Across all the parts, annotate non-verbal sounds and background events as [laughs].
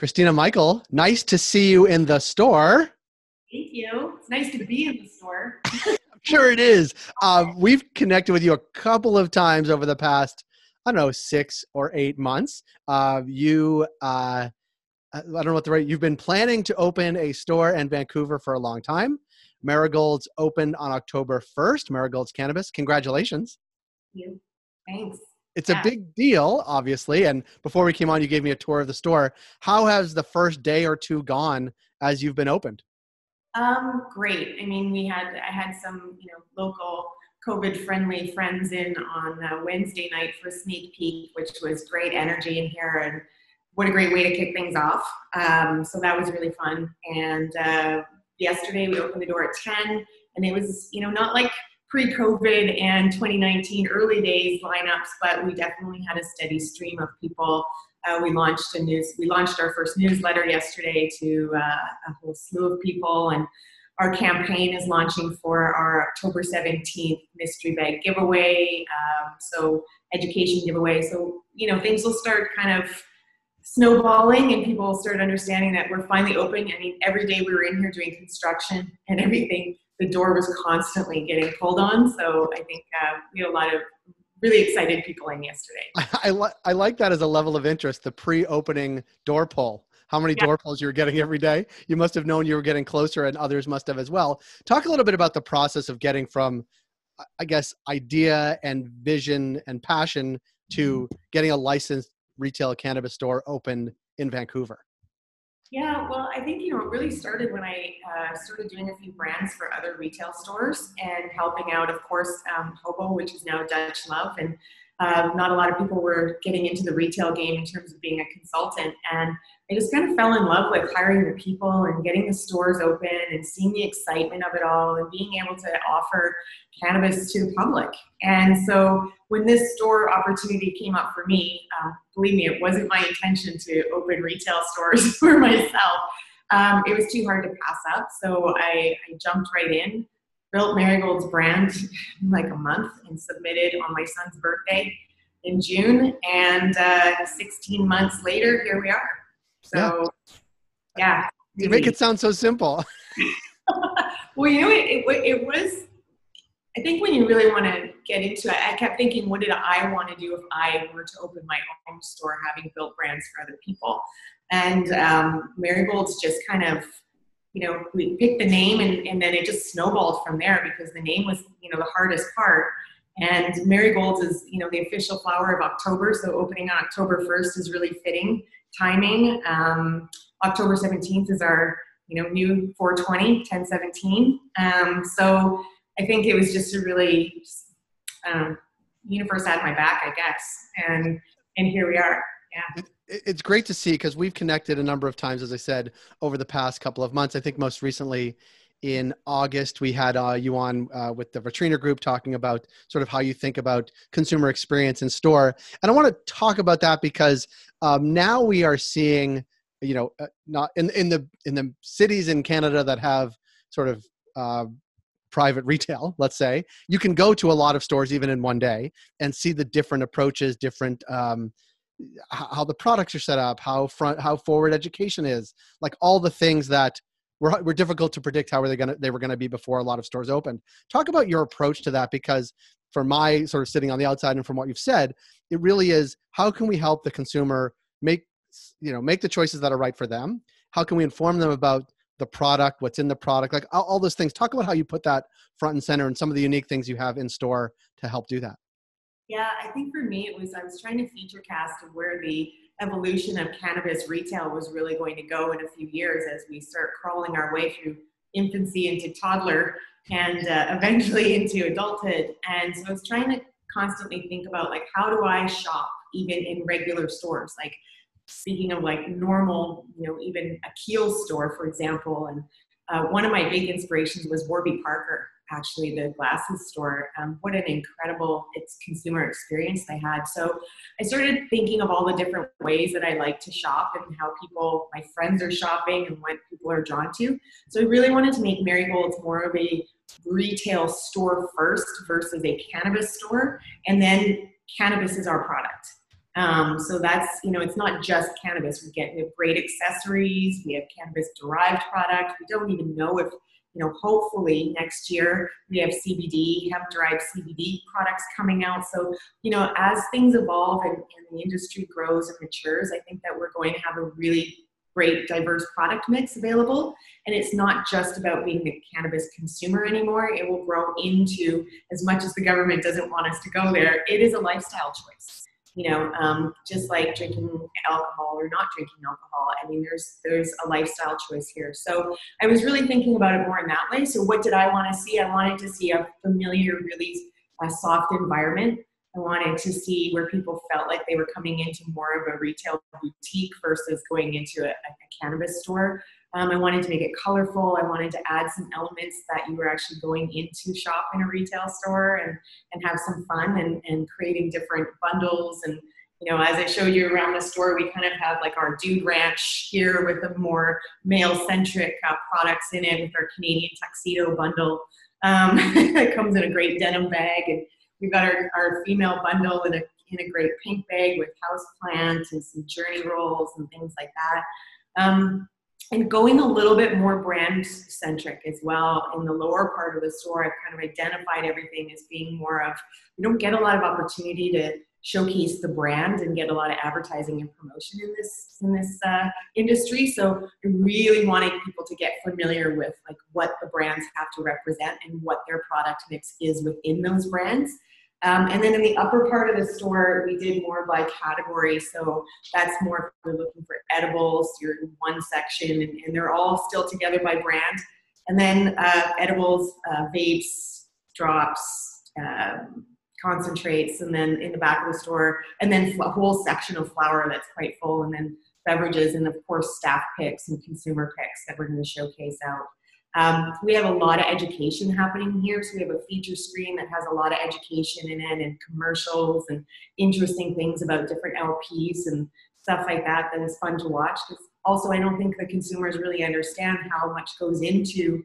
Christina Michael, nice to see you in the store. Thank you. It's nice to be in the store. [laughs] I'm sure it is. Uh, we've connected with you a couple of times over the past, I don't know, six or eight months. Uh, you, uh, I don't know what the right, you've been planning to open a store in Vancouver for a long time. Marigold's opened on October 1st, Marigold's Cannabis. Congratulations. Thank you. Thanks it's yeah. a big deal, obviously. And before we came on, you gave me a tour of the store. How has the first day or two gone as you've been opened? Um, great. I mean, we had I had some you know local COVID friendly friends in on uh, Wednesday night for a sneak peek, which was great energy in here and what a great way to kick things off. Um, so that was really fun. And uh, yesterday we opened the door at 10 and it was, you know, not like pre-COVID and 2019 early days lineups, but we definitely had a steady stream of people. Uh, we launched a news. We launched our first newsletter yesterday to uh, a whole slew of people, and our campaign is launching for our October 17th mystery bag giveaway. Um, so education giveaway. So you know things will start kind of snowballing and people will start understanding that we're finally open. I mean, every day we were in here doing construction and everything the door was constantly getting pulled on. So I think uh, we had a lot of really excited people in yesterday. I, [laughs] I, li- I like that as a level of interest, the pre-opening door pull. How many yeah. door pulls you were getting every day? You must have known you were getting closer, and others must have as well. Talk a little bit about the process of getting from, I guess, idea and vision and passion to getting a licensed retail cannabis store open in Vancouver. Yeah, well, I think you know it really started when I uh, started doing a few brands for other retail stores and helping out, of course, um, Hobo, which is now Dutch Love, and uh, not a lot of people were getting into the retail game in terms of being a consultant. And I just kind of fell in love with hiring the people and getting the stores open and seeing the excitement of it all and being able to offer cannabis to the public. And so when this store opportunity came up for me, um, believe me, it wasn't my intention to open retail stores [laughs] for myself. Um, it was too hard to pass up. So I, I jumped right in built Marigold's brand in like a month and submitted on my son's birthday in June. And uh, 16 months later, here we are. So, yeah. yeah you make it sound so simple. [laughs] well, you know, it, it, it, was, I think when you really want to get into it, I kept thinking, what did I want to do if I were to open my own store, having built brands for other people? And um, Marigold's just kind of you know, we picked the name and, and then it just snowballed from there because the name was, you know, the hardest part. And marigolds is, you know, the official flower of October. So opening on October 1st is really fitting timing. Um, October 17th is our, you know, new 420, 1017. Um, so I think it was just a really, um, universe had my back, I guess. And, and here we are. Yeah it's great to see because we've connected a number of times, as I said, over the past couple of months. I think most recently in August, we had uh, you on uh, with the Vitrina Group talking about sort of how you think about consumer experience in store. And I want to talk about that because um, now we are seeing, you know, uh, not in in the in the cities in Canada that have sort of uh, private retail, let's say, you can go to a lot of stores even in one day and see the different approaches, different um, how the products are set up, how front, how forward education is, like all the things that were, were difficult to predict how were they going to they were going to be before a lot of stores opened. Talk about your approach to that because for my sort of sitting on the outside and from what you've said, it really is how can we help the consumer make you know make the choices that are right for them? How can we inform them about the product, what's in the product, like all, all those things. Talk about how you put that front and center and some of the unique things you have in store to help do that. Yeah, I think for me, it was I was trying to feature cast of where the evolution of cannabis retail was really going to go in a few years as we start crawling our way through infancy into toddler and uh, [laughs] eventually into adulthood. And so I was trying to constantly think about like how do I shop even in regular stores, like speaking of like normal, you know, even a Kiehl's store, for example. And uh, one of my big inspirations was Warby Parker actually the glasses store. Um, what an incredible it's consumer experience they had. So I started thinking of all the different ways that I like to shop and how people, my friends are shopping and what people are drawn to. So I really wanted to make Marigolds more of a retail store first versus a cannabis store. And then cannabis is our product. Um, so that's, you know, it's not just cannabis. We get we have great accessories, we have cannabis derived product. We don't even know if, you know, hopefully next year we have CBD, hemp derived CBD products coming out. So, you know, as things evolve and, and the industry grows and matures, I think that we're going to have a really great diverse product mix available. And it's not just about being the cannabis consumer anymore. It will grow into as much as the government doesn't want us to go there it is a lifestyle choice you know um, just like drinking alcohol or not drinking alcohol i mean there's there's a lifestyle choice here. So i was really thinking about it more in that way. So what did i want to see? I wanted to see a familiar really uh, soft environment. I wanted to see where people felt like they were coming into more of a retail boutique versus going into a, a cannabis store. Um, I wanted to make it colorful. I wanted to add some elements that you were actually going into shop in a retail store and, and have some fun and, and creating different bundles. And, you know, as I showed you around the store, we kind of have like our Dude Ranch here with the more male centric uh, products in it with our Canadian tuxedo bundle. Um, [laughs] it comes in a great denim bag. And, We've got our, our female bundle in a, in a great pink bag with house plants and some journey rolls and things like that. Um, and going a little bit more brand centric as well. In the lower part of the store i've kind of identified everything as being more of we don't get a lot of opportunity to showcase the brand and get a lot of advertising and promotion in this in this uh, industry. So i really wanted people to get familiar with like what the brands have to represent and what their product mix is within those brands um, and then in the upper part of the store, we did more by category. So that's more if you're looking for edibles, you're in one section, and, and they're all still together by brand. And then uh, edibles, uh, vapes, drops, um, concentrates, and then in the back of the store, and then a whole section of flower that's quite full, and then beverages, and of course, staff picks and consumer picks that we're going to showcase out. Um, we have a lot of education happening here. So we have a feature screen that has a lot of education in it and commercials and interesting things about different LPs and stuff like that that is fun to watch. Also, I don't think the consumers really understand how much goes into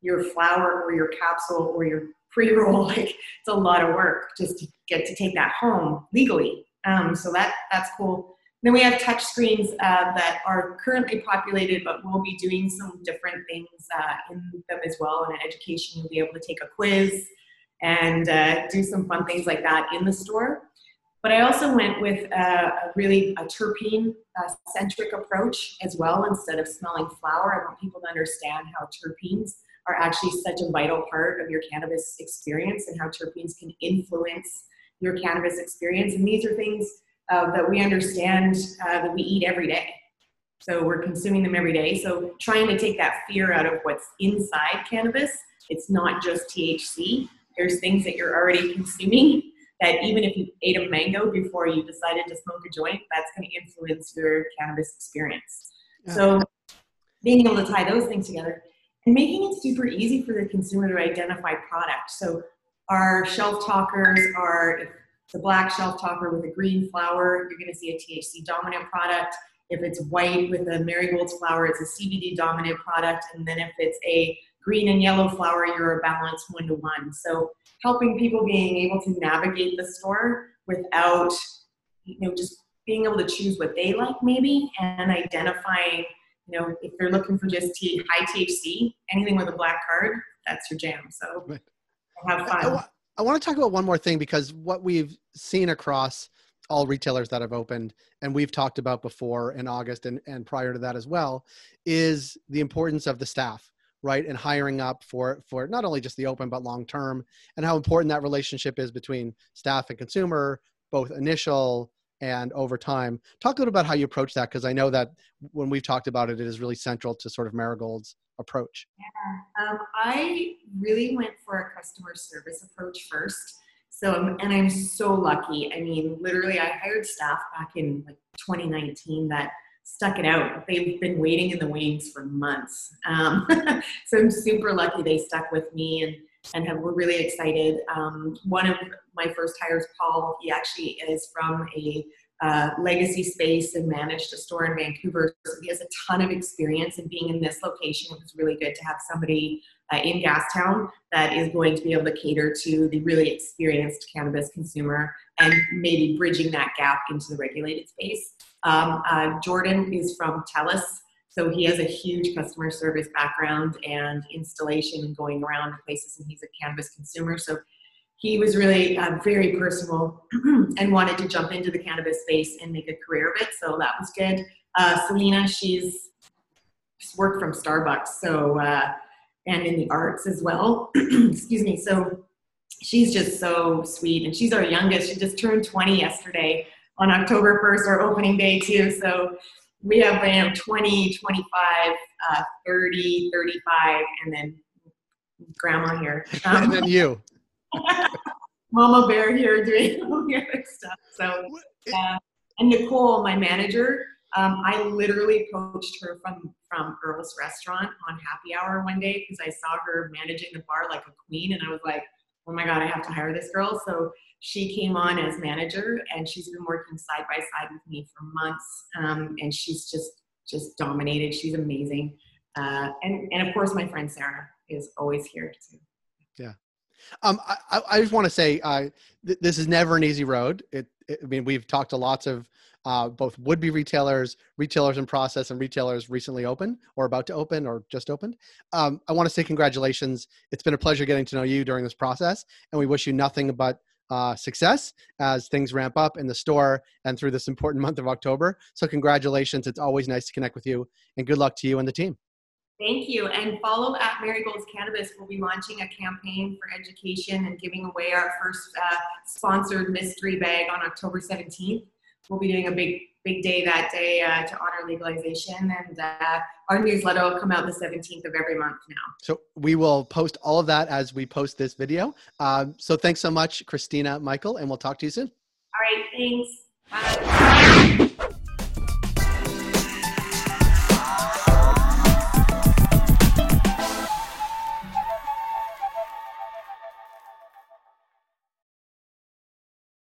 your flower or your capsule or your pre-roll. [laughs] Like it's a lot of work just to get to take that home legally. Um, so that that's cool. Then we have touch screens uh, that are currently populated, but we'll be doing some different things uh, in them as well. In education, you'll be able to take a quiz and uh, do some fun things like that in the store. But I also went with a, a really a terpene uh, approach as well. Instead of smelling flower, I want people to understand how terpenes are actually such a vital part of your cannabis experience and how terpenes can influence your cannabis experience. And these are things uh, that we understand uh, that we eat every day. So we're consuming them every day. So trying to take that fear out of what's inside cannabis, it's not just THC. There's things that you're already consuming that even if you ate a mango before you decided to smoke a joint, that's going to influence your cannabis experience. Yeah. So being able to tie those things together and making it super easy for the consumer to identify product. So our shelf talkers are it's a black shelf talker with a green flower, you're going to see a THC dominant product. If it's white with a marigold's flower, it's a CBD dominant product. And then if it's a green and yellow flower, you're a balanced one to one. So helping people being able to navigate the store without, you know, just being able to choose what they like maybe and identifying, you know, if they're looking for just high THC, anything with a black card, that's your jam. So have fun. I want to talk about one more thing because what we've seen across all retailers that have opened and we've talked about before in August and, and prior to that as well is the importance of the staff right? And hiring up for for not only just the open but long term and how important that relationship is between staff and consumer both initial and over time. Talk a little about how you approach that because i know that when we've talked about it it is really central to sort of marigold's approach? Yeah, um, I really went for a customer service approach first. So, and I'm so lucky. I mean, literally, I hired staff back in like 2019 that stuck it out. They've been waiting in the wings for months. Um, [laughs] so I'm super lucky they stuck with me and and have, we're really excited. Um, one of my first hires, Paul, he actually is from a legacy space and managed a store in Vancouver. So he has a ton of experience in being in this location. It was really good to have somebody uh, in Gastown that is going to be able to cater to the really experienced cannabis consumer and maybe bridging that gap into the regulated space. Um, uh, Jordan is from TELUS, so he has a huge customer service background and installation and going around places, and he's a cannabis consumer. So he was really uh, very personal [clears throat] and wanted to jump into the cannabis space and make a career of it. So that was good. Uh, Selena, she's worked from Starbucks, so uh, and in the arts as well. [clears throat] Excuse me. So she's just so sweet, and she's our youngest. She just turned 20 yesterday on October 1st, our opening day too. So we have you know, 20, 25, uh, 30, 35, and then grandma here. Um, [laughs] and then you. [laughs] Mama Bear here doing [laughs] all the other stuff. So, uh, and Nicole, my manager, um, I literally coached her from from Earl's Restaurant on Happy Hour one day because I saw her managing the bar like a queen, and I was like, "Oh my god, I have to hire this girl." So she came on as manager, and she's been working side by side with me for months, um, and she's just just dominated. She's amazing, uh, and and of course, my friend Sarah is always here too. Yeah. Um, I, I just want to say uh, th- this is never an easy road. It, it, I mean, we've talked to lots of uh, both would-be retailers, retailers in process, and retailers recently open or about to open or just opened. Um, I want to say congratulations. It's been a pleasure getting to know you during this process, and we wish you nothing but uh, success as things ramp up in the store and through this important month of October. So, congratulations. It's always nice to connect with you, and good luck to you and the team. Thank you. And follow at Marigold's Cannabis. We'll be launching a campaign for education and giving away our first uh, sponsored mystery bag on October 17th. We'll be doing a big, big day that day uh, to honor legalization. And uh, our newsletter will come out the 17th of every month now. So we will post all of that as we post this video. Um, so thanks so much, Christina, Michael, and we'll talk to you soon. All right. Thanks. Bye.